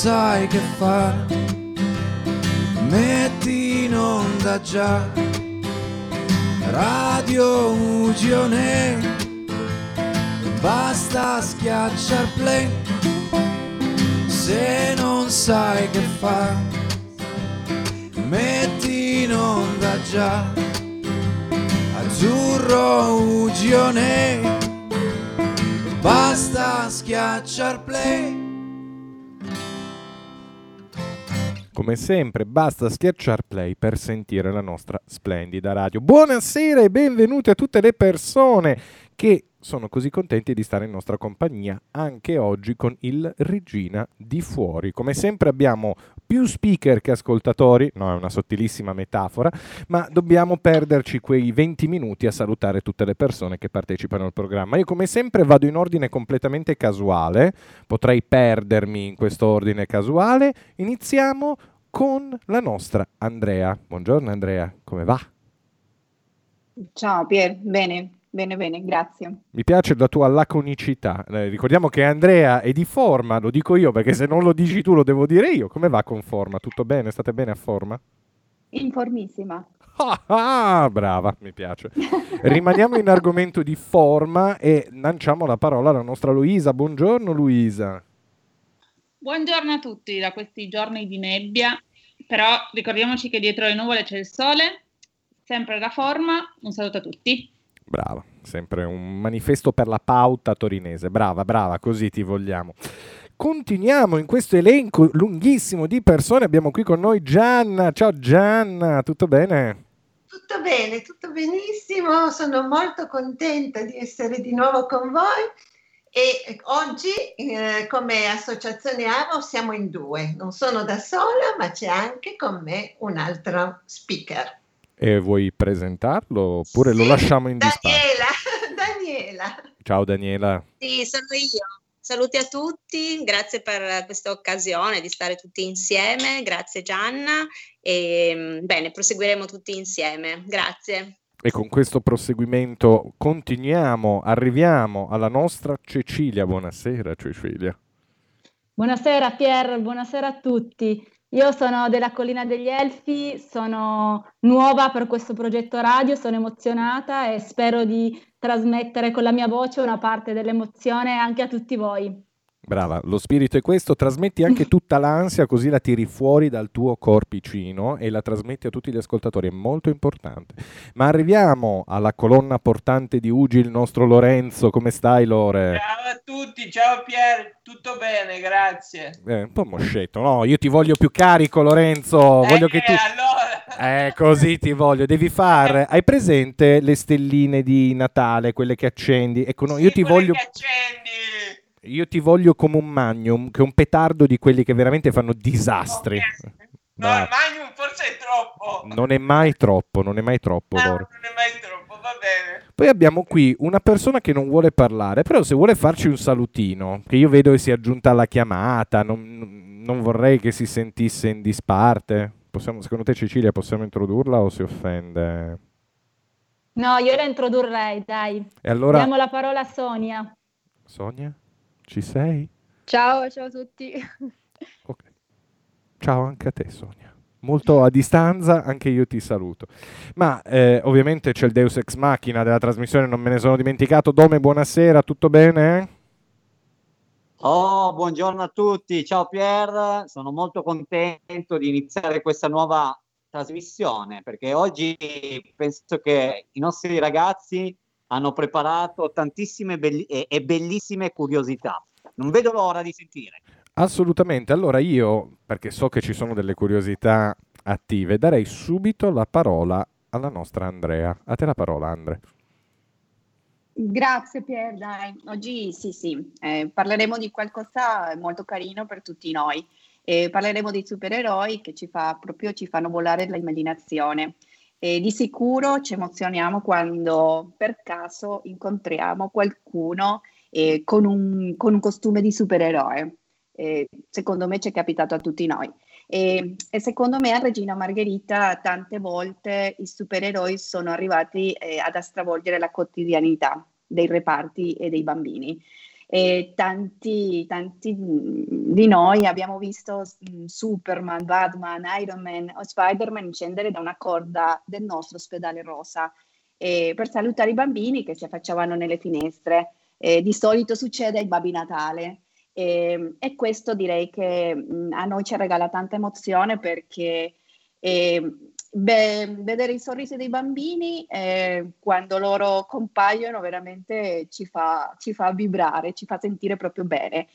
Sai che fare, metti in onda già Radio Ugione, basta schiacciar play. Se non sai che fare, metti in onda già Azzurro Ugione, basta schiacciar play. Come sempre, basta schiacciare play per sentire la nostra splendida radio. Buonasera e benvenute a tutte le persone che sono così contenti di stare in nostra compagnia anche oggi con il Regina di Fuori. Come sempre abbiamo più speaker che ascoltatori, no è una sottilissima metafora, ma dobbiamo perderci quei 20 minuti a salutare tutte le persone che partecipano al programma. Io come sempre vado in ordine completamente casuale, potrei perdermi in questo ordine casuale. Iniziamo con la nostra Andrea. Buongiorno Andrea, come va? Ciao Pier, bene, Bene, bene, grazie. Mi piace la tua laconicità. Eh, ricordiamo che Andrea è di forma, lo dico io perché se non lo dici tu lo devo dire io. Come va con forma? Tutto bene? State bene a forma? Informissima. Ah, ah, brava, mi piace. Rimaniamo in argomento di forma e lanciamo la parola alla nostra Luisa. Buongiorno Luisa. Buongiorno a tutti da questi giorni di nebbia, però ricordiamoci che dietro le nuvole c'è il sole, sempre la forma. Un saluto a tutti. Brava, sempre un manifesto per la pauta torinese. Brava, brava, così ti vogliamo. Continuiamo in questo elenco lunghissimo di persone. Abbiamo qui con noi Gianna. Ciao Gianna, tutto bene? Tutto bene, tutto benissimo. Sono molto contenta di essere di nuovo con voi. E oggi eh, come associazione AVO siamo in due, non sono da sola, ma c'è anche con me un altro speaker. E vuoi presentarlo oppure sì, lo lasciamo in disparte? Daniela, Daniela. Ciao Daniela. Sì, sono io. Saluti a tutti, grazie per questa occasione di stare tutti insieme, grazie Gianna e mm, bene, proseguiremo tutti insieme. Grazie. E con questo proseguimento continuiamo, arriviamo alla nostra Cecilia. Buonasera Cecilia. Buonasera Pier, buonasera a tutti. Io sono della Collina degli Elfi, sono nuova per questo progetto radio, sono emozionata e spero di trasmettere con la mia voce una parte dell'emozione anche a tutti voi. Brava, lo spirito è questo, trasmetti anche tutta l'ansia così la tiri fuori dal tuo corpicino e la trasmetti a tutti gli ascoltatori, è molto importante. Ma arriviamo alla colonna portante di Ugi, il nostro Lorenzo, come stai Lore? Ciao a tutti, ciao Pier, tutto bene, grazie. Eh, un po' moscetto, no, io ti voglio più carico Lorenzo, voglio eh, che tu... allora... Eh, così ti voglio, devi fare... Hai presente le stelline di Natale, quelle che accendi? Ecco, no, sì, io ti voglio... che accendi io ti voglio come un magnum, che è un petardo di quelli che veramente fanno disastri. Okay. No, il magnum forse è troppo. Non è mai troppo, non è mai troppo. No, non è mai troppo, va bene. Poi abbiamo qui una persona che non vuole parlare, però se vuole farci un salutino, che io vedo che si è aggiunta alla chiamata, non, non vorrei che si sentisse in disparte. Possiamo, secondo te Cecilia possiamo introdurla o si offende? No, io la introdurrei, dai. E allora... Diamo la parola a Sonia. Sonia? Ci sei? Ciao, ciao a tutti. Okay. Ciao anche a te Sonia. Molto a distanza, anche io ti saluto. Ma eh, ovviamente c'è il Deus Ex Machina della trasmissione, non me ne sono dimenticato. Dome, buonasera, tutto bene? Oh, buongiorno a tutti, ciao Pier, sono molto contento di iniziare questa nuova trasmissione perché oggi penso che i nostri ragazzi hanno preparato tantissime belli- e bellissime curiosità. Non vedo l'ora di sentire. Assolutamente. Allora io, perché so che ci sono delle curiosità attive, darei subito la parola alla nostra Andrea. A te la parola, Andre. Grazie Pier, dai. Oggi sì, sì, eh, parleremo di qualcosa molto carino per tutti noi. Eh, parleremo dei supereroi che ci, fa, proprio, ci fanno volare l'immaginazione. E di sicuro ci emozioniamo quando per caso incontriamo qualcuno eh, con, un, con, un, costume di supereroe. Eh, secondo me ci è capitato a tutti noi. E, e, secondo me a Regina Margherita tante volte i supereroi sono arrivati eh, ad stravolgere la quotidianità dei reparti e dei bambini. E tanti, tanti di noi abbiamo visto mm, Superman, Batman, Iron Man o Spider-Man scendere da una corda del nostro ospedale rosa eh, per salutare i bambini che si affacciavano nelle finestre. Eh, di solito succede ai Babbi Natale. Eh, e questo direi che mm, a noi ci regala tanta emozione perché eh, beh, vedere i sorrisi dei bambini eh, quando loro compaiono veramente ci fa, ci fa, vibrare, ci fa sentire proprio bene.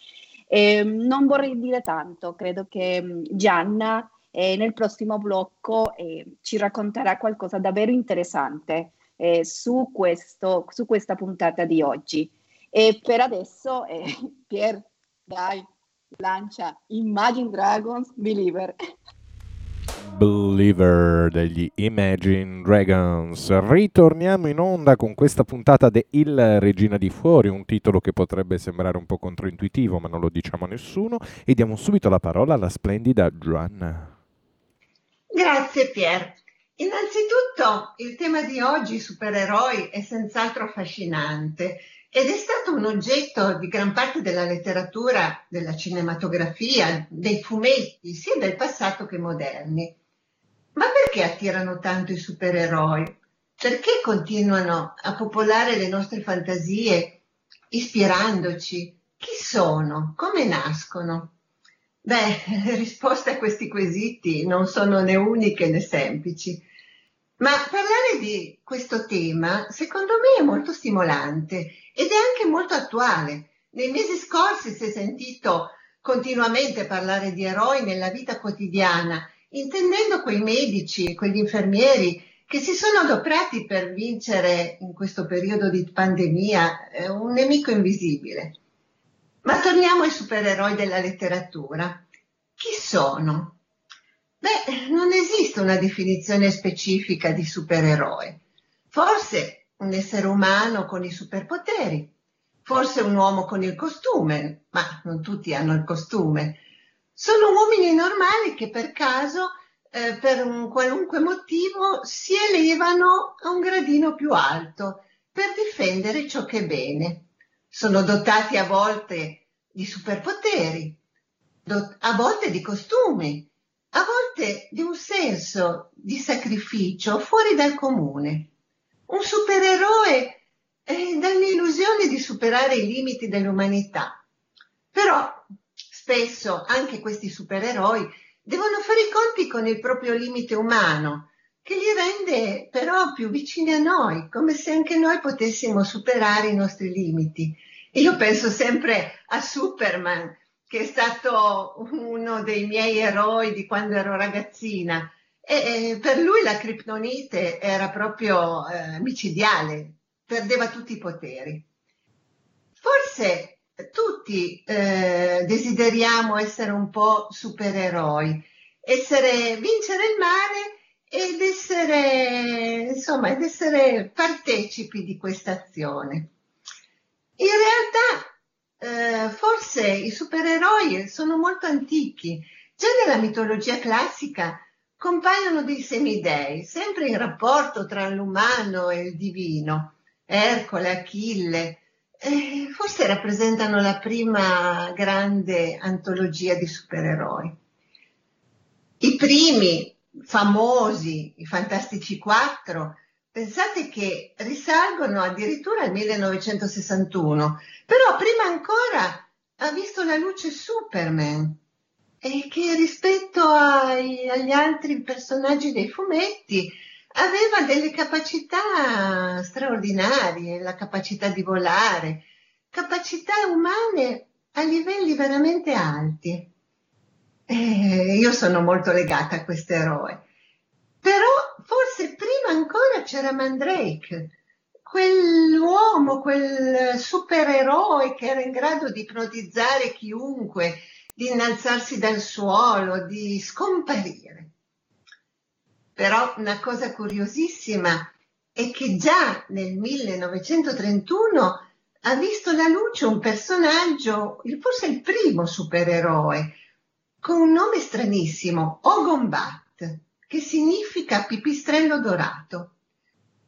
Eh, non vorrei dire tanto, credo che mm, Gianna eh, nel prossimo blocco eh, ci racconterà qualcosa davvero interessante eh, su, questo, su questa puntata di oggi. E per adesso, eh, Pier, dai, lancia Imagine Dragons Believer. Believer degli Imagine Dragons. Ritorniamo in onda con questa puntata di Il Regina di Fuori, un titolo che potrebbe sembrare un po' controintuitivo, ma non lo diciamo a nessuno, e diamo subito la parola alla splendida Gianna. Grazie Pier. Innanzitutto il tema di oggi, supereroi, è senz'altro affascinante ed è stato un oggetto di gran parte della letteratura, della cinematografia, dei fumetti, sia del passato che moderni. Ma perché attirano tanto i supereroi? Perché continuano a popolare le nostre fantasie, ispirandoci? Chi sono? Come nascono? Beh, le risposte a questi quesiti non sono né uniche né semplici. Ma parlare di questo tema, secondo me, è molto stimolante ed è anche molto attuale. Nei mesi scorsi si è sentito continuamente parlare di eroi nella vita quotidiana intendendo quei medici e quegli infermieri che si sono adoperati per vincere in questo periodo di pandemia eh, un nemico invisibile. Ma torniamo ai supereroi della letteratura. Chi sono? Beh, non esiste una definizione specifica di supereroe. Forse un essere umano con i superpoteri, forse un uomo con il costume, ma non tutti hanno il costume, sono uomini normali che per caso, eh, per un qualunque motivo, si elevano a un gradino più alto per difendere ciò che è bene. Sono dotati a volte di superpoteri, a volte di costumi, a volte di un senso di sacrificio fuori dal comune. Un supereroe eh, dà l'illusione di superare i limiti dell'umanità. Però spesso anche questi supereroi devono fare i conti con il proprio limite umano, che li rende però più vicini a noi, come se anche noi potessimo superare i nostri limiti. Io penso sempre a Superman, che è stato uno dei miei eroi di quando ero ragazzina. E per lui la criptonite era proprio eh, micidiale, perdeva tutti i poteri. Forse tutti eh, desideriamo essere un po' supereroi, essere, vincere il male ed essere, insomma, ed essere partecipi di questa azione. In realtà, eh, forse i supereroi sono molto antichi. Già nella mitologia classica compaiono dei semidei, sempre in rapporto tra l'umano e il divino. Ercole, Achille, eh, forse rappresentano la prima grande antologia di supereroi. I primi famosi, i Fantastici Quattro, pensate che risalgono addirittura al 1961, però prima ancora ha visto la luce Superman e che rispetto ai, agli altri personaggi dei fumetti aveva delle capacità straordinarie, la capacità di volare, capacità umane a livelli veramente alti. Eh, io sono molto legata a questo eroe. Però forse prima ancora c'era Mandrake, quell'uomo, quel supereroe che era in grado di ipnotizzare chiunque, di innalzarsi dal suolo, di scomparire. Però una cosa curiosissima è che già nel 1931 ha visto la luce un personaggio, forse il primo supereroe, con un nome stranissimo, Ogombat, che significa pipistrello dorato.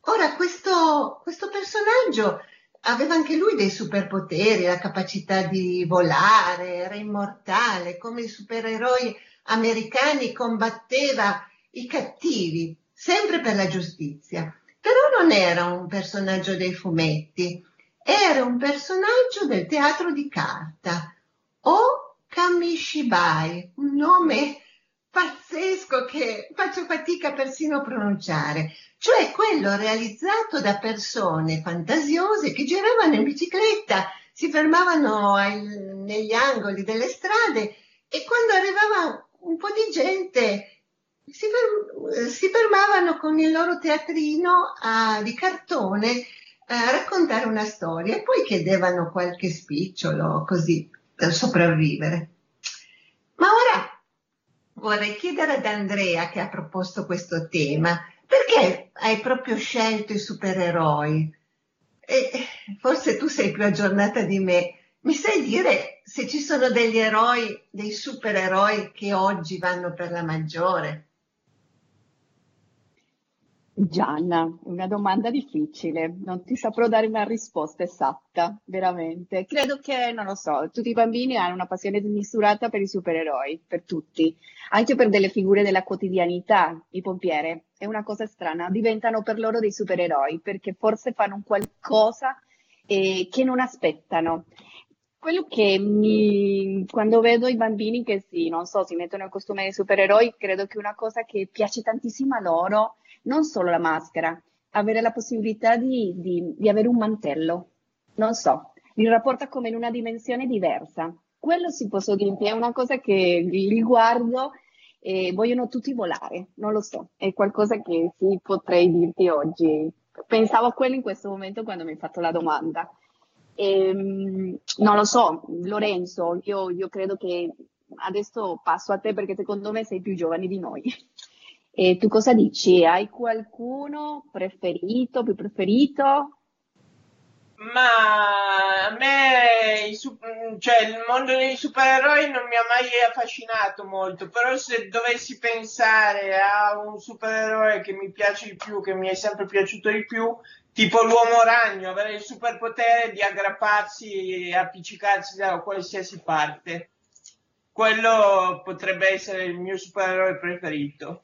Ora, questo, questo personaggio aveva anche lui dei superpoteri, la capacità di volare, era immortale, come i supereroi americani combatteva i cattivi, sempre per la giustizia. Però non era un personaggio dei fumetti, era un personaggio del teatro di carta, o Kamishibai, un nome pazzesco che faccio fatica persino a pronunciare, cioè quello realizzato da persone fantasiose che giravano in bicicletta, si fermavano ai, negli angoli delle strade e quando arrivava un po' di gente si, ferm- si fermavano con il loro teatrino a, di cartone a raccontare una storia e poi chiedevano qualche spicciolo così per sopravvivere. Vorrei chiedere ad Andrea che ha proposto questo tema, perché hai proprio scelto i supereroi? E forse tu sei più aggiornata di me. Mi sai dire se ci sono degli eroi, dei supereroi che oggi vanno per la maggiore? Gianna, una domanda difficile, non ti saprò dare una risposta esatta, veramente. Credo che, non lo so, tutti i bambini hanno una passione smisurata per i supereroi, per tutti, anche per delle figure della quotidianità, i pompieri. È una cosa strana, diventano per loro dei supereroi perché forse fanno un qualcosa eh, che non aspettano. Quello che mi, quando vedo i bambini che sì, non so, si mettono il costume dei supereroi, credo che una cosa che piace tantissimo a loro non solo la maschera, avere la possibilità di, di, di avere un mantello, non so, li rapporta come in una dimensione diversa. Quello si posso dire, è una cosa che li guardo e vogliono tutti volare, non lo so, è qualcosa che sì potrei dirti oggi. Pensavo a quello in questo momento quando mi hai fatto la domanda. E, ehm, non lo so, Lorenzo, io, io credo che adesso passo a te perché secondo me sei più giovane di noi. E tu cosa dici? Hai qualcuno preferito, più preferito? Ma a me il, cioè, il mondo dei supereroi non mi ha mai affascinato molto, però se dovessi pensare a un supereroe che mi piace di più, che mi è sempre piaciuto di più, tipo l'uomo ragno, avere il superpotere di aggrapparsi e appiccicarsi da qualsiasi parte. Quello potrebbe essere il mio supereroe preferito.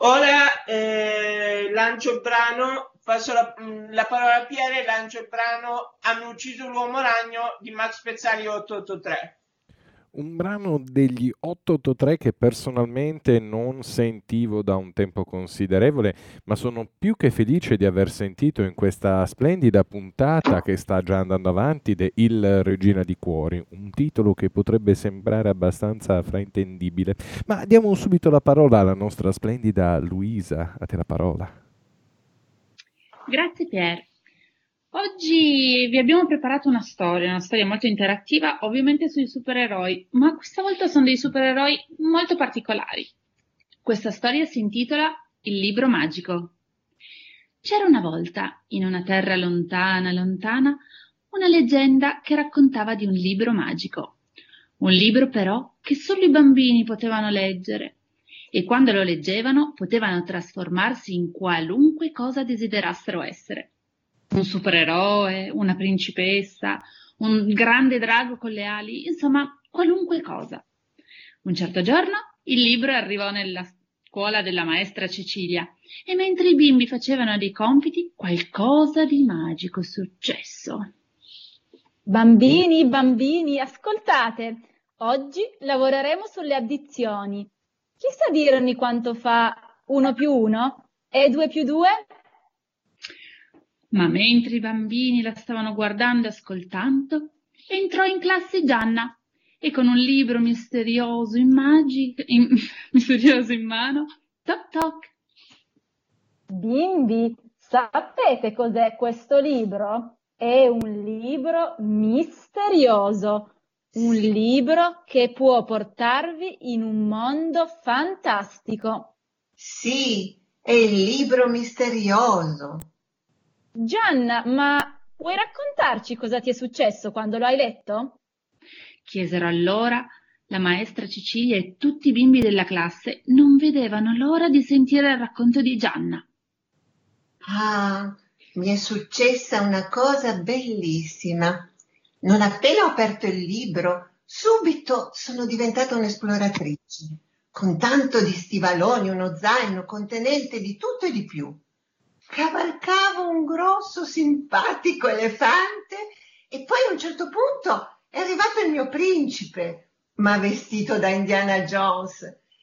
Ora eh, lancio il brano, passo la, mm, la, parola a Piere e lancio il brano Hanno ucciso l'uomo ragno di Max Pezzali 883 un brano degli 883 che personalmente non sentivo da un tempo considerevole, ma sono più che felice di aver sentito in questa splendida puntata che sta già andando avanti de Il Regina di Cuori, un titolo che potrebbe sembrare abbastanza fraintendibile. Ma diamo subito la parola alla nostra splendida Luisa, a te la parola. Grazie Pier. Oggi vi abbiamo preparato una storia, una storia molto interattiva, ovviamente sui supereroi, ma questa volta sono dei supereroi molto particolari. Questa storia si intitola Il libro magico. C'era una volta, in una terra lontana, lontana, una leggenda che raccontava di un libro magico. Un libro però che solo i bambini potevano leggere e quando lo leggevano potevano trasformarsi in qualunque cosa desiderassero essere un supereroe, una principessa, un grande drago con le ali, insomma, qualunque cosa. Un certo giorno il libro arrivò nella scuola della maestra Cecilia e mentre i bimbi facevano dei compiti, qualcosa di magico successo. Bambini, bambini, ascoltate. Oggi lavoreremo sulle addizioni. Chi sa dirmi quanto fa uno più uno? E due più due? Ma mentre i bambini la stavano guardando e ascoltando, entrò in classe Gianna e con un libro misterioso in, magica, in, misterioso in mano, toc toc. Bimbi, sapete cos'è questo libro? È un libro misterioso, un libro che può portarvi in un mondo fantastico. Sì, è il libro misterioso. Gianna, ma puoi raccontarci cosa ti è successo quando lo hai letto? Chiesero allora la maestra Cecilia e tutti i bimbi della classe non vedevano l'ora di sentire il racconto di Gianna. Ah, mi è successa una cosa bellissima. Non appena ho aperto il libro, subito sono diventata un'esploratrice, con tanto di stivaloni, uno zaino contenente di tutto e di più. Cavalcavo un grosso, simpatico elefante e poi a un certo punto è arrivato il mio principe, ma vestito da Indiana Jones,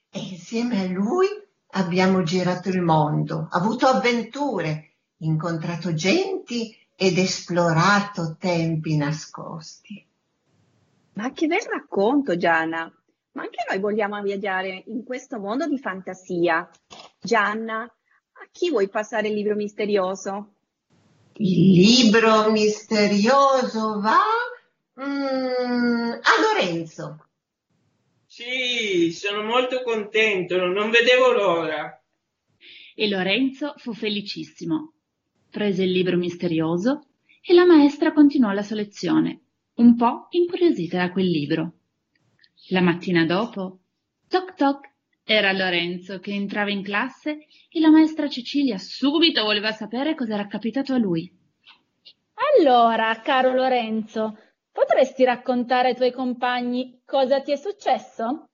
e insieme a lui abbiamo girato il mondo, avuto avventure, incontrato genti ed esplorato tempi nascosti. Ma che bel racconto, Gianna! Ma anche noi vogliamo viaggiare in questo mondo di fantasia. Gianna, a chi vuoi passare il libro misterioso? Il libro misterioso va mm, a Lorenzo. Sì, sono molto contento, non vedevo l'ora. E Lorenzo fu felicissimo. Prese il libro misterioso e la maestra continuò la sua lezione, un po' incuriosita da quel libro. La mattina dopo, toc toc, era Lorenzo che entrava in classe e la maestra Cecilia subito voleva sapere cosa era capitato a lui. Allora, caro Lorenzo, potresti raccontare ai tuoi compagni cosa ti è successo?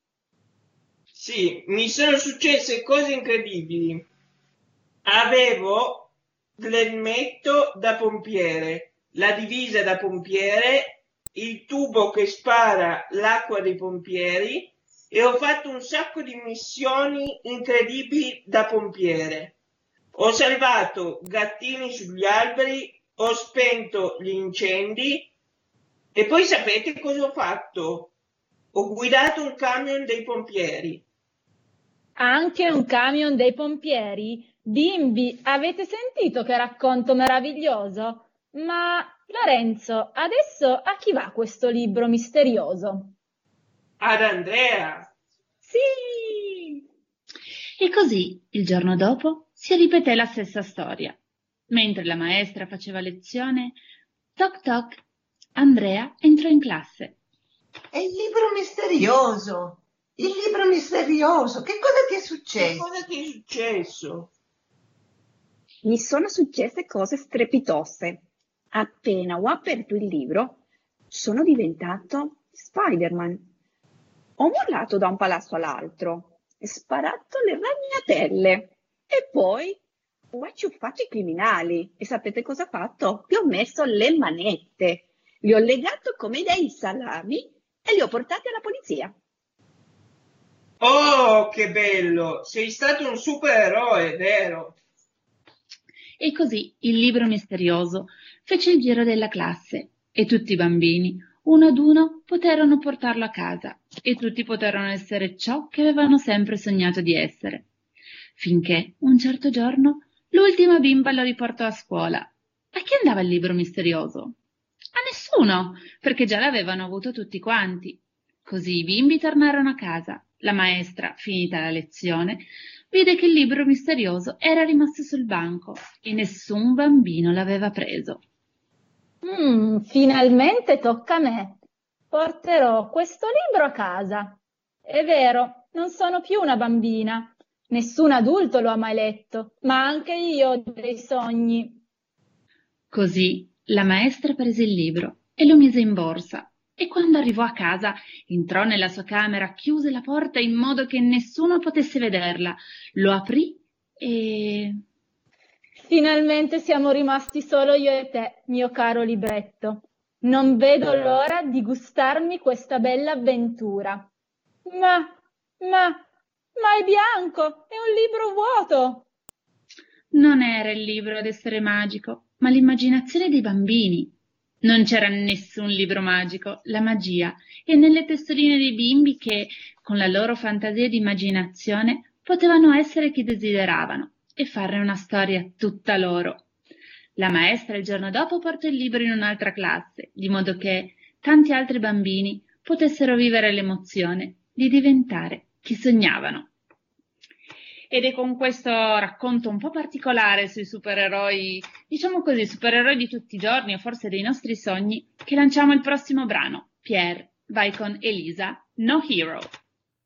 Sì, mi sono successe cose incredibili. Avevo l'elmetto da pompiere, la divisa da pompiere, il tubo che spara l'acqua dei pompieri e ho fatto un sacco di missioni incredibili da pompiere. Ho salvato gattini sugli alberi, ho spento gli incendi e poi sapete cosa ho fatto? Ho guidato un camion dei pompieri. Anche un camion dei pompieri? Bimbi, avete sentito che racconto meraviglioso? Ma Lorenzo, adesso a chi va questo libro misterioso? Ad Andrea. Sì! E così, il giorno dopo, si ripeté la stessa storia. Mentre la maestra faceva lezione, toc toc, Andrea entrò in classe. È il libro misterioso. Il libro misterioso. Che cosa ti è Che successo? cosa ti è successo? Mi sono successe cose strepitose. Appena ho aperto il libro, sono diventato Spider-Man. Ho mollato da un palazzo all'altro e sparato le ragnatele. E poi ho acciuffato i criminali. E sapete cosa ho fatto? Gli ho messo le manette. Li ho legato come dei salami e li ho portati alla polizia. Oh, che bello! Sei stato un supereroe, vero? E così il libro misterioso fece il giro della classe e tutti i bambini, uno ad uno, poterono portarlo a casa e tutti poterono essere ciò che avevano sempre sognato di essere. Finché, un certo giorno, l'ultima bimba lo riportò a scuola. A chi andava il libro misterioso? A nessuno, perché già l'avevano avuto tutti quanti. Così i bimbi tornarono a casa. La maestra, finita la lezione, vide che il libro misterioso era rimasto sul banco e nessun bambino l'aveva preso. Mm, finalmente tocca a me. Porterò questo libro a casa. È vero, non sono più una bambina. Nessun adulto lo ha mai letto, ma anche io ho dei sogni. Così la maestra prese il libro e lo mise in borsa e quando arrivò a casa entrò nella sua camera, chiuse la porta in modo che nessuno potesse vederla, lo aprì e... Finalmente siamo rimasti solo io e te, mio caro libretto. Non vedo l'ora di gustarmi questa bella avventura. Ma, ma, ma è bianco, è un libro vuoto. Non era il libro ad essere magico, ma l'immaginazione dei bambini. Non c'era nessun libro magico, la magia è nelle testoline dei bimbi che, con la loro fantasia ed immaginazione, potevano essere chi desideravano e farne una storia tutta loro. La maestra il giorno dopo portò il libro in un'altra classe, di modo che tanti altri bambini potessero vivere l'emozione di diventare chi sognavano. Ed è con questo racconto un po' particolare sui supereroi, diciamo così, supereroi di tutti i giorni o forse dei nostri sogni, che lanciamo il prossimo brano. Pierre, vai con Elisa, No Hero.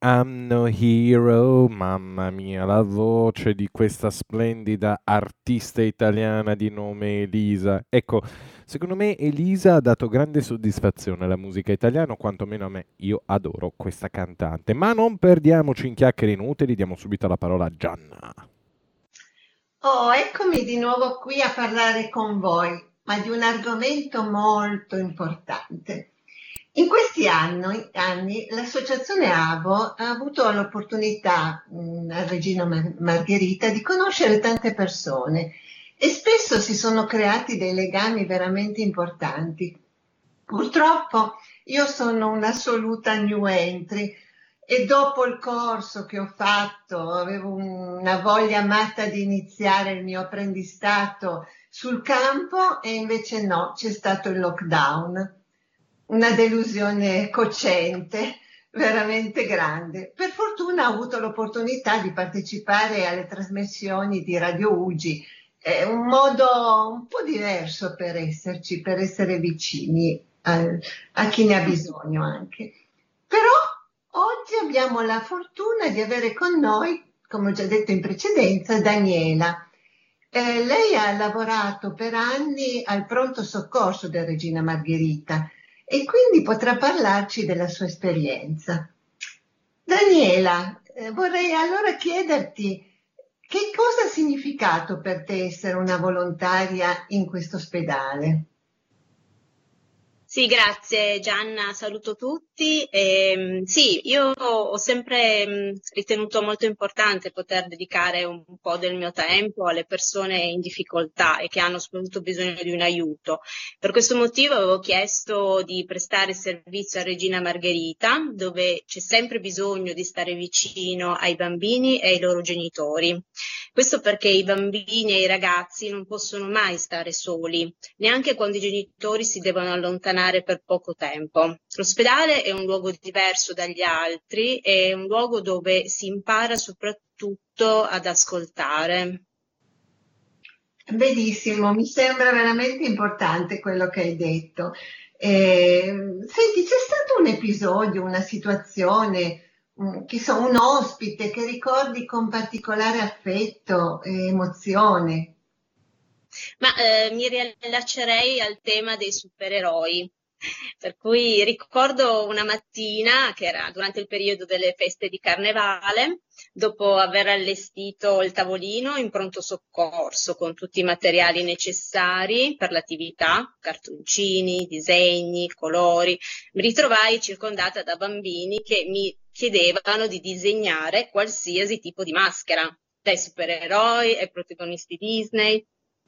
I'm no hero, mamma mia, la voce di questa splendida artista italiana di nome Elisa. Ecco, secondo me Elisa ha dato grande soddisfazione alla musica italiana, quantomeno a me. Io adoro questa cantante. Ma non perdiamoci in chiacchiere inutili, diamo subito la parola a Gianna. Oh, eccomi di nuovo qui a parlare con voi, ma di un argomento molto importante. In questi anni, anni l'Associazione AVO ha avuto l'opportunità, mh, a Regina Margherita, di conoscere tante persone e spesso si sono creati dei legami veramente importanti. Purtroppo io sono un'assoluta new entry e dopo il corso che ho fatto avevo una voglia matta di iniziare il mio apprendistato sul campo e invece no, c'è stato il lockdown una delusione cocente, veramente grande. Per fortuna ho avuto l'opportunità di partecipare alle trasmissioni di Radio Ugi, è un modo un po' diverso per esserci, per essere vicini a, a chi ne ha bisogno anche. Però oggi abbiamo la fortuna di avere con noi, come ho già detto in precedenza, Daniela. Eh, lei ha lavorato per anni al pronto soccorso della Regina Margherita e quindi potrà parlarci della sua esperienza. Daniela, eh, vorrei allora chiederti che cosa ha significato per te essere una volontaria in questo ospedale? Sì, grazie Gianna, saluto tutti. Eh, sì, io ho sempre mh, ritenuto molto importante poter dedicare un po' del mio tempo alle persone in difficoltà e che hanno soprattutto bisogno di un aiuto. Per questo motivo avevo chiesto di prestare servizio a Regina Margherita, dove c'è sempre bisogno di stare vicino ai bambini e ai loro genitori. Questo perché i bambini e i ragazzi non possono mai stare soli, neanche quando i genitori si devono allontanare tornare per poco tempo. L'ospedale è un luogo diverso dagli altri, è un luogo dove si impara soprattutto ad ascoltare. Benissimo, mi sembra veramente importante quello che hai detto. Eh, senti, c'è stato un episodio, una situazione, mm, che so, un ospite che ricordi con particolare affetto e emozione? Ma eh, mi riallaccerei al tema dei supereroi. Per cui ricordo una mattina, che era durante il periodo delle feste di carnevale, dopo aver allestito il tavolino in pronto soccorso con tutti i materiali necessari per l'attività, cartoncini, disegni, colori, mi ritrovai circondata da bambini che mi chiedevano di disegnare qualsiasi tipo di maschera, dai supereroi ai protagonisti Disney,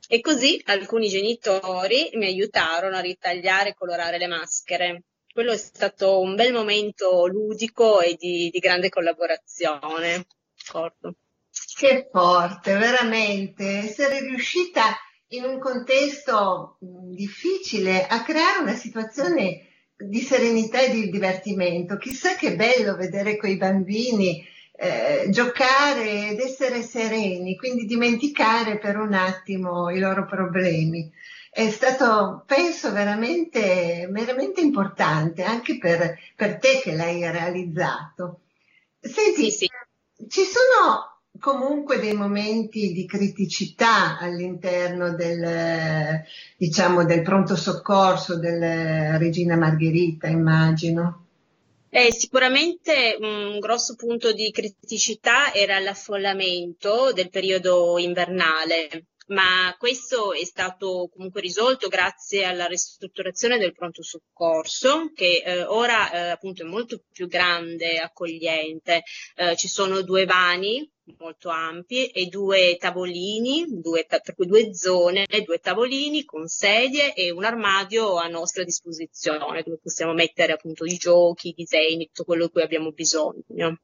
e così alcuni genitori mi aiutarono a ritagliare e colorare le maschere. Quello è stato un bel momento ludico e di, di grande collaborazione. Ricordo. Che forte, veramente. Essere riuscita in un contesto difficile a creare una situazione di serenità e di divertimento. Chissà che bello vedere quei bambini eh, giocare ed essere sereni, quindi dimenticare per un attimo i loro problemi. È stato, penso, veramente, veramente importante anche per, per te che l'hai realizzato. Senti, sì, sì. ci sono comunque dei momenti di criticità all'interno del, diciamo, del pronto soccorso della Regina Margherita, immagino. Eh, sicuramente un grosso punto di criticità era l'affollamento del periodo invernale, ma questo è stato comunque risolto grazie alla ristrutturazione del pronto soccorso che eh, ora eh, appunto è molto più grande e accogliente. Eh, ci sono due vani molto ampi e due tavolini, due per cui due zone, due tavolini con sedie e un armadio a nostra disposizione dove possiamo mettere appunto i giochi, i disegni, tutto quello di cui abbiamo bisogno.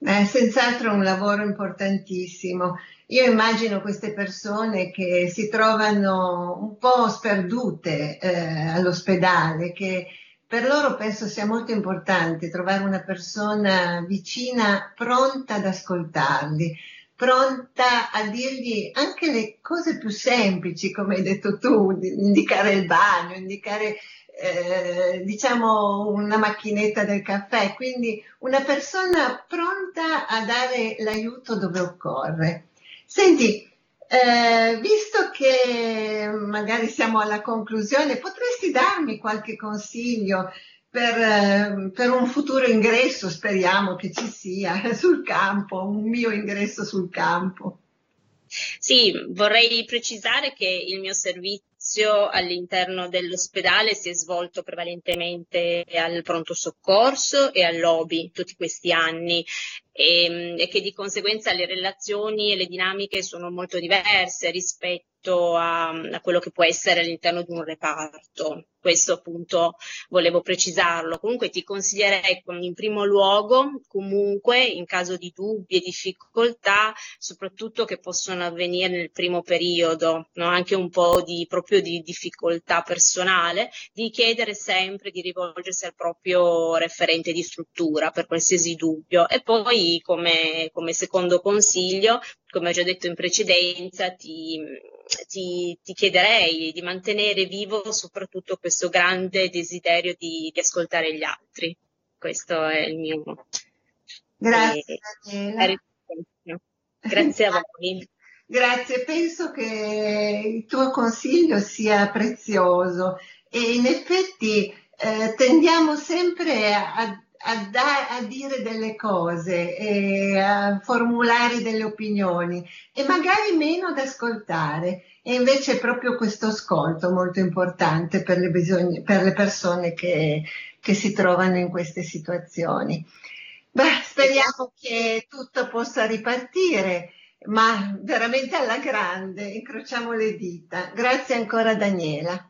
È senz'altro un lavoro importantissimo. Io immagino queste persone che si trovano un po' sperdute eh, all'ospedale, che per loro penso sia molto importante trovare una persona vicina, pronta ad ascoltarli, pronta a dirgli anche le cose più semplici, come hai detto tu, indicare il bagno, indicare eh, diciamo una macchinetta del caffè, quindi una persona pronta a dare l'aiuto dove occorre. Senti, eh, visto che magari siamo alla conclusione, potresti darmi qualche consiglio per, eh, per, un futuro ingresso, speriamo che ci sia, sul campo, un mio ingresso sul campo? Sì, vorrei precisare che il mio servizio all'interno dell'ospedale si è svolto prevalentemente al pronto soccorso e al lobby tutti questi anni. E, ehm, e che di conseguenza le relazioni e le dinamiche sono molto diverse rispetto a, a quello che può essere all'interno di un reparto questo appunto volevo precisarlo. Comunque ti consiglierei in primo luogo, comunque in caso di dubbi e difficoltà, soprattutto che possono avvenire nel primo periodo, no? anche un po' di proprio di difficoltà personale, di chiedere sempre di rivolgersi al proprio referente di struttura per qualsiasi dubbio. E poi come, come secondo consiglio, come ho già detto in precedenza, ti ti, ti, chiederei di mantenere vivo soprattutto questo grande desiderio di, di ascoltare gli altri. Questo è il mio. Grazie. Eh, Grazie a voi. Grazie, penso che il tuo consiglio sia prezioso e in effetti eh, tendiamo sempre a a, da, a, dire delle cose, e a formulare delle opinioni e magari meno ad ascoltare. E invece è proprio questo ascolto molto importante per le, bisogni, per le persone che, che si trovano in queste situazioni. Beh, speriamo che tutto possa ripartire, ma veramente alla grande, incrociamo le dita. Grazie ancora Daniela.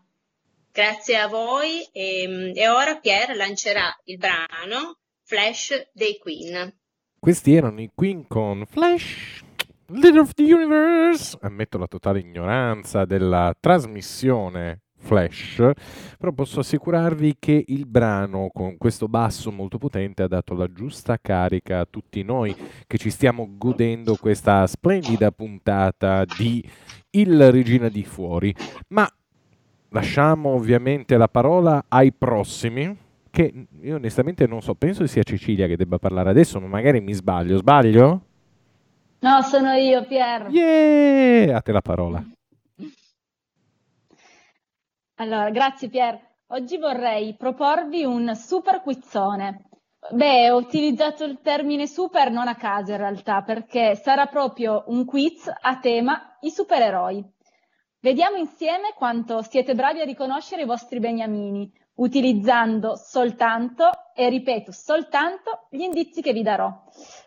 Grazie a voi e, e ora Pier lancerà il brano Flash dei Queen. Questi erano i Queen con Flash, Leader of the Universe. Ammetto la totale ignoranza della trasmissione Flash, però posso assicurarvi che il brano con questo basso molto potente ha dato la giusta carica a tutti noi che ci stiamo godendo questa splendida puntata di Il Regina di Fuori. Ma lasciamo ovviamente la parola ai prossimi, che io onestamente non so, penso sia Cecilia che debba parlare adesso, ma magari mi sbaglio. Sbaglio? No, sono io, Pier. Yeah! A te la parola. Allora, grazie Pier. Oggi vorrei proporvi un super quizzone. Beh, ho utilizzato il termine super non a caso in realtà, perché sarà proprio un quiz a tema i supereroi. Vediamo insieme quanto siete bravi a riconoscere i vostri beniamini, utilizzando soltanto, e ripeto, soltanto gli indizi che vi darò.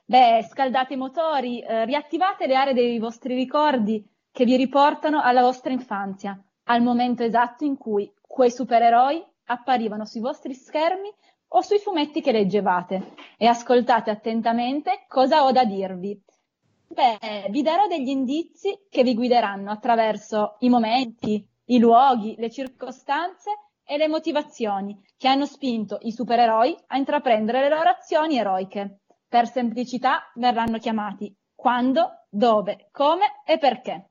Beh, scaldate i motori, eh, riattivate le aree dei vostri ricordi che vi riportano alla vostra infanzia, al momento esatto in cui quei supereroi apparivano sui vostri schermi o sui fumetti che leggevate e ascoltate attentamente cosa ho da dirvi. Beh, vi darò degli indizi che vi guideranno attraverso i momenti, i luoghi, le circostanze e le motivazioni che hanno spinto i supereroi a intraprendere le loro azioni eroiche. Per semplicità verranno chiamati quando, dove, come e perché.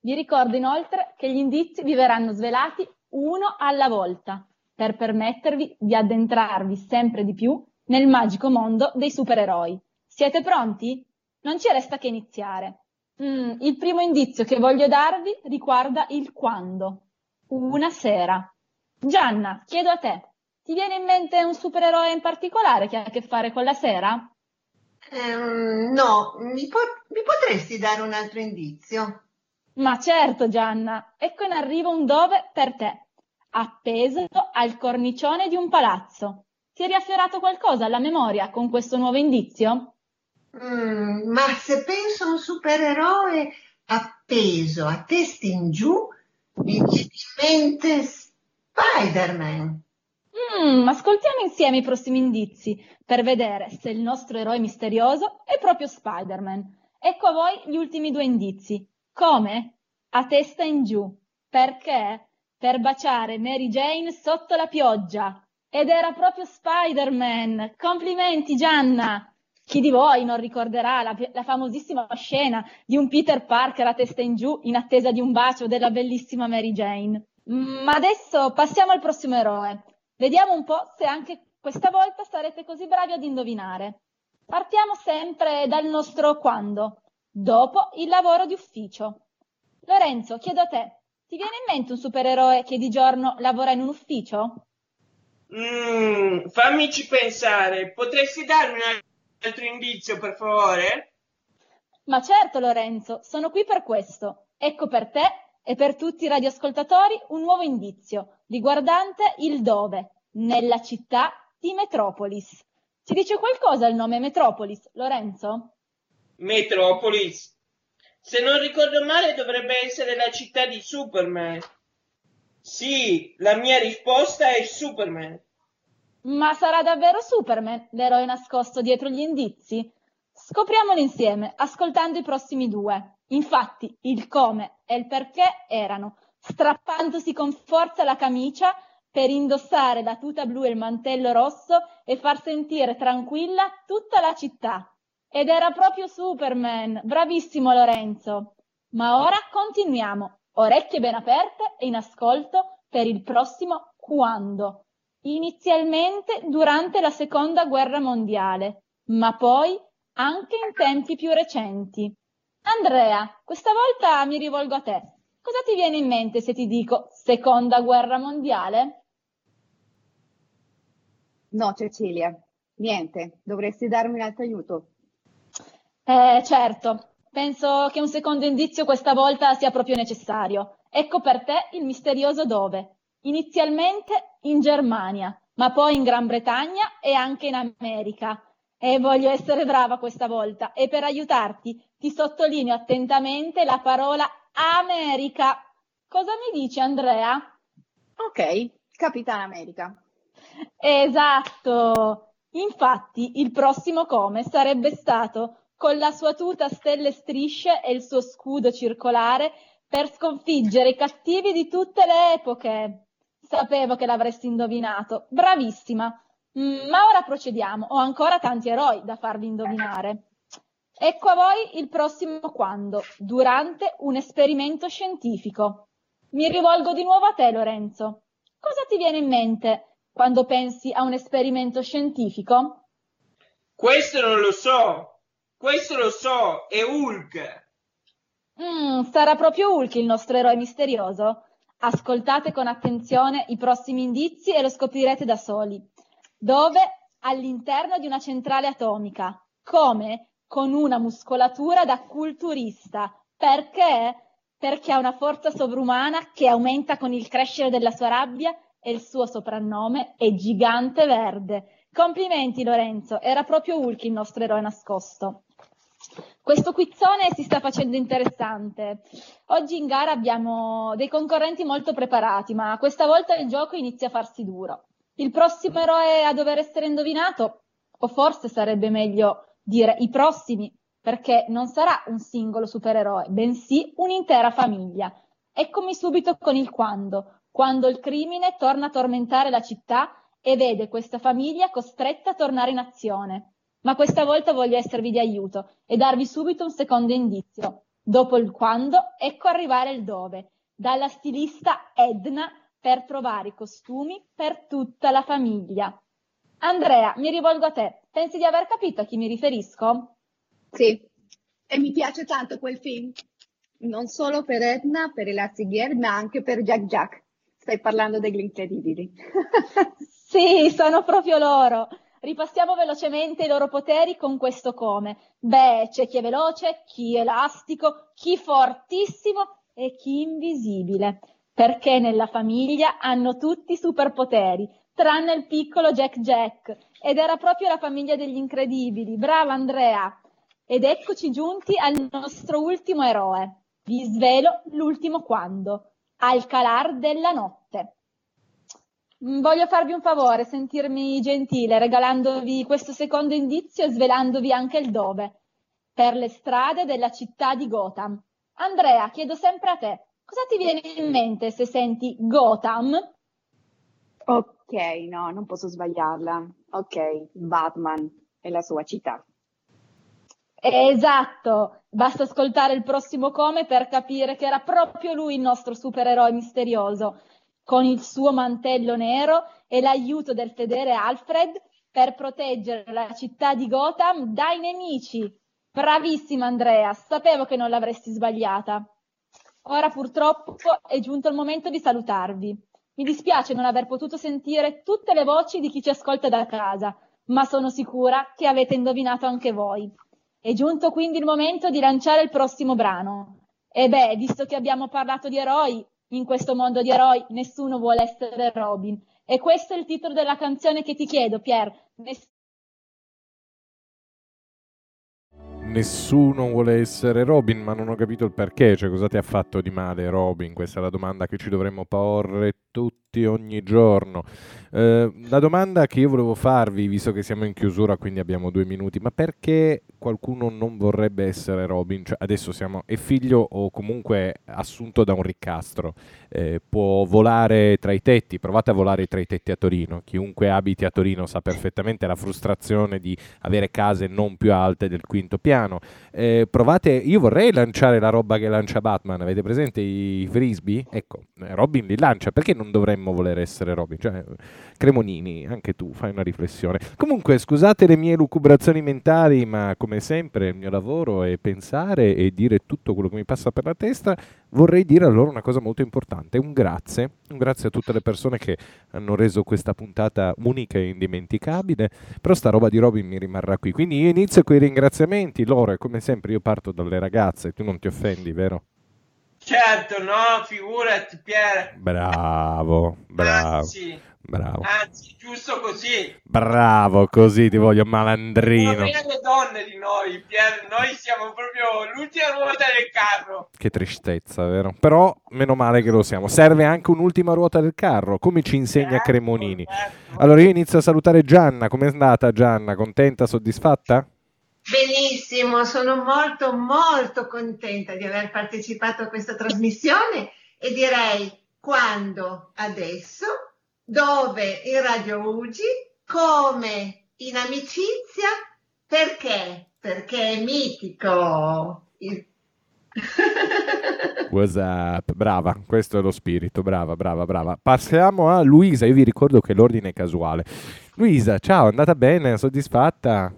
Vi ricordo inoltre che gli indizi vi verranno svelati uno alla volta per permettervi di addentrarvi sempre di più nel magico mondo dei supereroi. Siete pronti? Non ci resta che iniziare. Mm, il primo indizio che voglio darvi riguarda il quando. Una sera. Gianna, chiedo a te, ti viene in mente un supereroe in particolare che ha a che fare con la sera? Um, no, mi, po- mi potresti dare un altro indizio? Ma certo, Gianna, ecco in arrivo un dove per te, appeso al cornicione di un palazzo. Ti è riaffiorato qualcosa alla memoria con questo nuovo indizio? Mm, ma se penso a un supereroe appeso a testa in giù, mi viene in mente Spider-Man. Mm, ascoltiamo insieme i prossimi indizi per vedere se il nostro eroe misterioso è proprio Spider-Man. Ecco a voi gli ultimi due indizi. Come? A testa in giù. Perché? Per baciare Mary Jane sotto la pioggia. Ed era proprio Spider-Man. Complimenti Gianna! Chi di voi non ricorderà la, la, famosissima scena di un Peter Parker a testa in giù in attesa di un bacio della bellissima Mary Jane? Ma adesso passiamo al prossimo eroe. Vediamo un po' se anche questa volta sarete così bravi ad indovinare. Partiamo sempre dal nostro quando, dopo il lavoro di ufficio. Lorenzo, chiedo a te, ti viene in mente un supereroe che di giorno lavora in un ufficio? Mm, fammici pensare, potresti darmi un altro indizio, per favore? Ma certo, Lorenzo, sono qui per questo. Ecco per te e per tutti i radioascoltatori un nuovo indizio riguardante il dove, nella città di Metropolis. Ci dice qualcosa il nome Metropolis, Lorenzo? Metropolis. Se non ricordo male dovrebbe essere la città di Superman. Sì, la mia risposta è Superman. Ma sarà davvero Superman l'eroe nascosto dietro gli indizi? Scopriamolo insieme, ascoltando i prossimi due. Infatti, il come e il perché erano strappandosi con forza la camicia per indossare la tuta blu e il mantello rosso e far sentire tranquilla tutta la città. Ed era proprio Superman. Bravissimo Lorenzo. Ma ora continuiamo. Orecchie ben aperte e in ascolto per il prossimo quando. Inizialmente durante la seconda guerra mondiale, ma poi anche in tempi più recenti. Andrea, questa volta mi rivolgo a te. Cosa ti viene in mente se ti dico seconda guerra mondiale? No, Cecilia, niente, dovresti darmi un altro aiuto. Eh, certo, penso che un secondo indizio questa volta sia proprio necessario. Ecco per te il misterioso dove. Inizialmente in Germania, ma poi in Gran Bretagna e anche in America. E voglio essere brava questa volta e per aiutarti ti sottolineo attentamente la parola America. Cosa mi dici, Andrea? Ok, Capitan America. Esatto. Infatti, il prossimo come sarebbe stato con la sua tuta a stelle strisce e il suo scudo circolare per sconfiggere i cattivi di tutte le epoche. Sapevo che l'avresti indovinato. Bravissima. Mm, ma ora procediamo. Ho ancora tanti eroi da farvi indovinare. Ecco a voi il prossimo quando, durante un esperimento scientifico. Mi rivolgo di nuovo a te, Lorenzo. Cosa ti viene in mente quando pensi a un esperimento scientifico? Questo non lo so. Questo lo so, è Hulk. Mm, sarà proprio Hulk il nostro eroe misterioso? Ascoltate con attenzione i prossimi indizi e lo scoprirete da soli. Dove? All'interno di una centrale atomica. Come? Con una muscolatura da culturista. Perché? Perché ha una forza sovrumana che aumenta con il crescere della sua rabbia e il suo soprannome è Gigante Verde. Complimenti Lorenzo, era proprio Hulk il nostro eroe nascosto. Questo quizzone si sta facendo interessante. Oggi in gara abbiamo dei concorrenti molto preparati, ma questa volta il gioco inizia a farsi duro. Il prossimo eroe a dover essere indovinato, o forse sarebbe meglio dire i prossimi, perché non sarà un singolo supereroe, bensì un'intera famiglia. Eccomi subito con il quando quando il crimine torna a tormentare la città e vede questa famiglia costretta a tornare in azione. Ma questa volta voglio esservi di aiuto e darvi subito un secondo indizio. Dopo il quando, ecco arrivare il dove, dalla stilista Edna per trovare i costumi per tutta la famiglia. Andrea, mi rivolgo a te. Pensi di aver capito a chi mi riferisco? Sì, e mi piace tanto quel film. Non solo per Edna, per Elastigirl, ma anche per Jack Jack. Stai parlando degli incredibili. sì, sono proprio loro. Ripassiamo velocemente i loro poteri con questo come. Beh, c'è chi è veloce, chi elastico, chi fortissimo e chi invisibile. Perché nella famiglia hanno tutti superpoteri, tranne il piccolo Jack Jack. Ed era proprio la famiglia degli incredibili. Brava Andrea. Ed eccoci giunti al nostro ultimo eroe. Vi svelo l'ultimo quando al calar della notte. Mm, voglio farvi un favore, sentirmi gentile, regalandovi questo secondo indizio e svelandovi anche il dove. Per le strade della città di Gotham. Andrea, chiedo sempre a te, cosa ti viene in mente se senti Gotham? Ok, no, non posso sbagliarla. Ok, Batman e la sua città. Esatto, basta ascoltare il prossimo come per capire che era proprio lui il nostro supereroe misterioso. Con il suo mantello nero e l'aiuto del fedele Alfred per proteggere la città di Gotham dai nemici. Bravissima Andrea, sapevo che non l'avresti sbagliata. Ora purtroppo è giunto il momento di salutarvi. Mi dispiace non aver potuto sentire tutte le voci di chi ci ascolta da casa, ma sono sicura che avete indovinato anche voi. È giunto quindi il momento di lanciare il prossimo brano. E beh, visto che abbiamo parlato di eroi, in questo mondo di eroi nessuno vuole essere Robin. E questo è il titolo della canzone che ti chiedo, Pier. Ness- Nessuno vuole essere Robin, ma non ho capito il perché, cioè cosa ti ha fatto di male Robin? Questa è la domanda che ci dovremmo porre tutti ogni giorno. Eh, la domanda che io volevo farvi, visto che siamo in chiusura, quindi abbiamo due minuti, ma perché qualcuno non vorrebbe essere Robin? Cioè, adesso siamo, è figlio o comunque assunto da un riccastro, eh, può volare tra i tetti, provate a volare tra i tetti a Torino, chiunque abiti a Torino sa perfettamente la frustrazione di avere case non più alte del quinto piano. Eh, provate, io vorrei lanciare la roba che lancia Batman, avete presente i frisbee? Ecco, eh, Robin li lancia, perché non dovremmo voler essere Robin? Cioè, Cremonini, anche tu fai una riflessione. Comunque, scusate le mie lucubrazioni mentali, ma come sempre il mio lavoro è pensare e dire tutto quello che mi passa per la testa. Vorrei dire a loro una cosa molto importante, un grazie, un grazie a tutte le persone che hanno reso questa puntata unica e indimenticabile, però sta roba di Robin mi rimarrà qui. Quindi io inizio con i ringraziamenti, loro come sempre io parto dalle ragazze, tu non ti offendi, vero? Certo, no, figurati Pier. Bravo, bravo. Anzi, Bravo. anzi, giusto così. Bravo, così ti voglio malandrino. meno le donne di noi, Pier. Noi siamo proprio l'ultima ruota del carro. Che tristezza, vero? Però meno male che lo siamo. Serve anche un'ultima ruota del carro, come ci insegna Certo, Cremonini. certo. Allora io inizio a salutare Gianna. Com'è andata Gianna? Contenta, soddisfatta? Benissimo, sono molto molto contenta di aver partecipato a questa trasmissione e direi quando, adesso, dove in Radio Ugi, come in amicizia, perché? Perché è mitico. Il- What's up? Brava, questo è lo spirito. Brava, brava, brava. Passiamo a Luisa. Io vi ricordo che l'ordine è casuale. Luisa, ciao, è andata bene? Soddisfatta?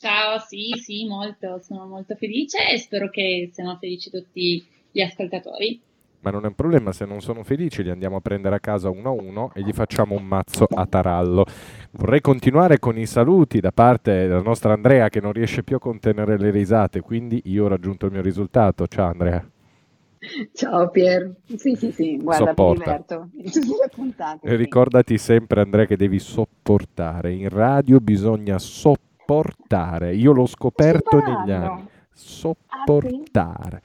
Ciao, sì, sì, molto, sono molto felice e spero che siano felici tutti gli ascoltatori. Ma non è un problema, se non sono felici li andiamo a prendere a casa uno a uno e gli facciamo un mazzo a tarallo. Vorrei continuare con i saluti da parte della nostra Andrea che non riesce più a contenere le risate, quindi io ho raggiunto il mio risultato. Ciao Andrea. Ciao Pier. Sì, sì, sì, guarda, mi Sopporta. diverto puntate. E sì. ricordati sempre Andrea che devi sopportare. In radio bisogna sopportare. Io l'ho scoperto negli Imparando. anni. Sopportare.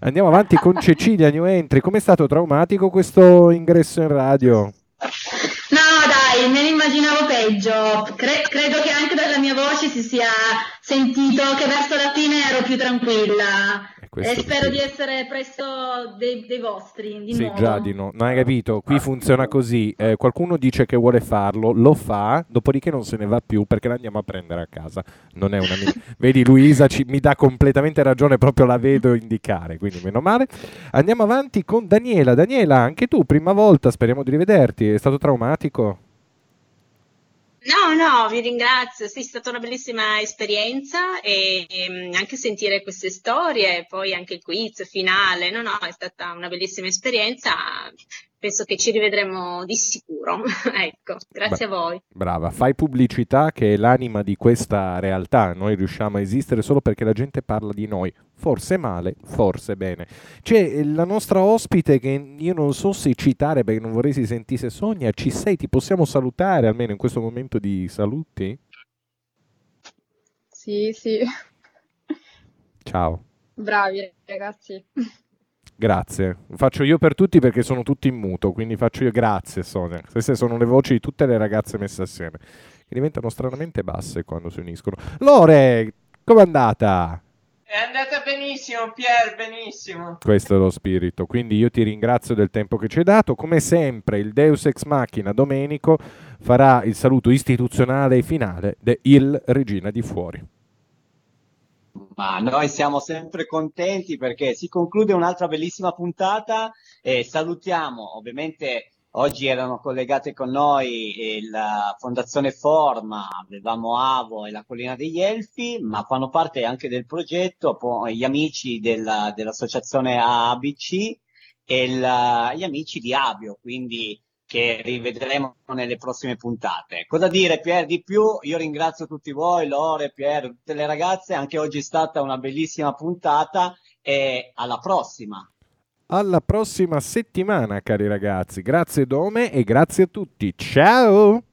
Andiamo avanti con Cecilia New Entry. Com'è stato traumatico questo ingresso in radio? No, dai, me ne immaginavo peggio. Cre- credo che anche dalla mia voce si sia sentito che verso la fine ero più tranquilla. E questo E spero di essere presto dei, dei vostri, di Sì, nuovo. già di no. Non hai capito? Qui funziona così. eh, qualcuno dice che vuole farlo, lo fa, dopodiché non se ne va più perché l'andiamo a prendere a casa. Non è una mia... Vedi, Luisa ci- mi dà completamente ragione, proprio la vedo indicare, quindi meno male. Andiamo avanti con Daniela. Daniela, anche tu, prima volta, speriamo di rivederti. È stato traumatico? No, no, vi ringrazio. Sì, è stata una bellissima esperienza e, ehm, anche sentire queste storie, e poi anche il quiz finale. No, no, è stata una bellissima esperienza. Penso che ci rivedremo di sicuro. Ecco, grazie Beh. a voi. Brava, fai pubblicità che è l'anima di questa realtà. Noi riusciamo a esistere solo perché la gente parla di noi. Forse male, forse bene. C'è la nostra ospite che io non so se citare perché non vorrei si sentisse Sonia. Ci sei? Ti possiamo salutare almeno in questo momento di saluti? Sì, sì, Ciao. bravi ragazzi. Grazie. Faccio io per tutti perché sono tutti in muto, quindi faccio io grazie Sonia. Queste sono le voci di tutte le ragazze messe assieme, che diventano stranamente basse quando si uniscono. Lore, com'è andata? È andata benissimo, Pier, benissimo. Questo è lo spirito, quindi io ti ringrazio del tempo che ci hai dato. Come sempre, il Deus Ex Machina Domenico farà il saluto istituzionale e finale de Il Regina di Fuori. Ma noi siamo sempre contenti perché si conclude un'altra bellissima puntata e salutiamo ovviamente Oggi erano collegate con noi la Fondazione Forma, avevamo Avo e la Collina degli Elfi, ma fanno parte anche del progetto gli amici della, dell'associazione ABC e la, gli amici di Abio, quindi che rivedremo nelle prossime puntate. Cosa dire Pier di più? Io ringrazio tutti voi, Lore, Pier, tutte le ragazze, anche oggi è stata una bellissima puntata e alla prossima. Alla prossima settimana, cari ragazzi. Grazie Dome e grazie a tutti. Ciao!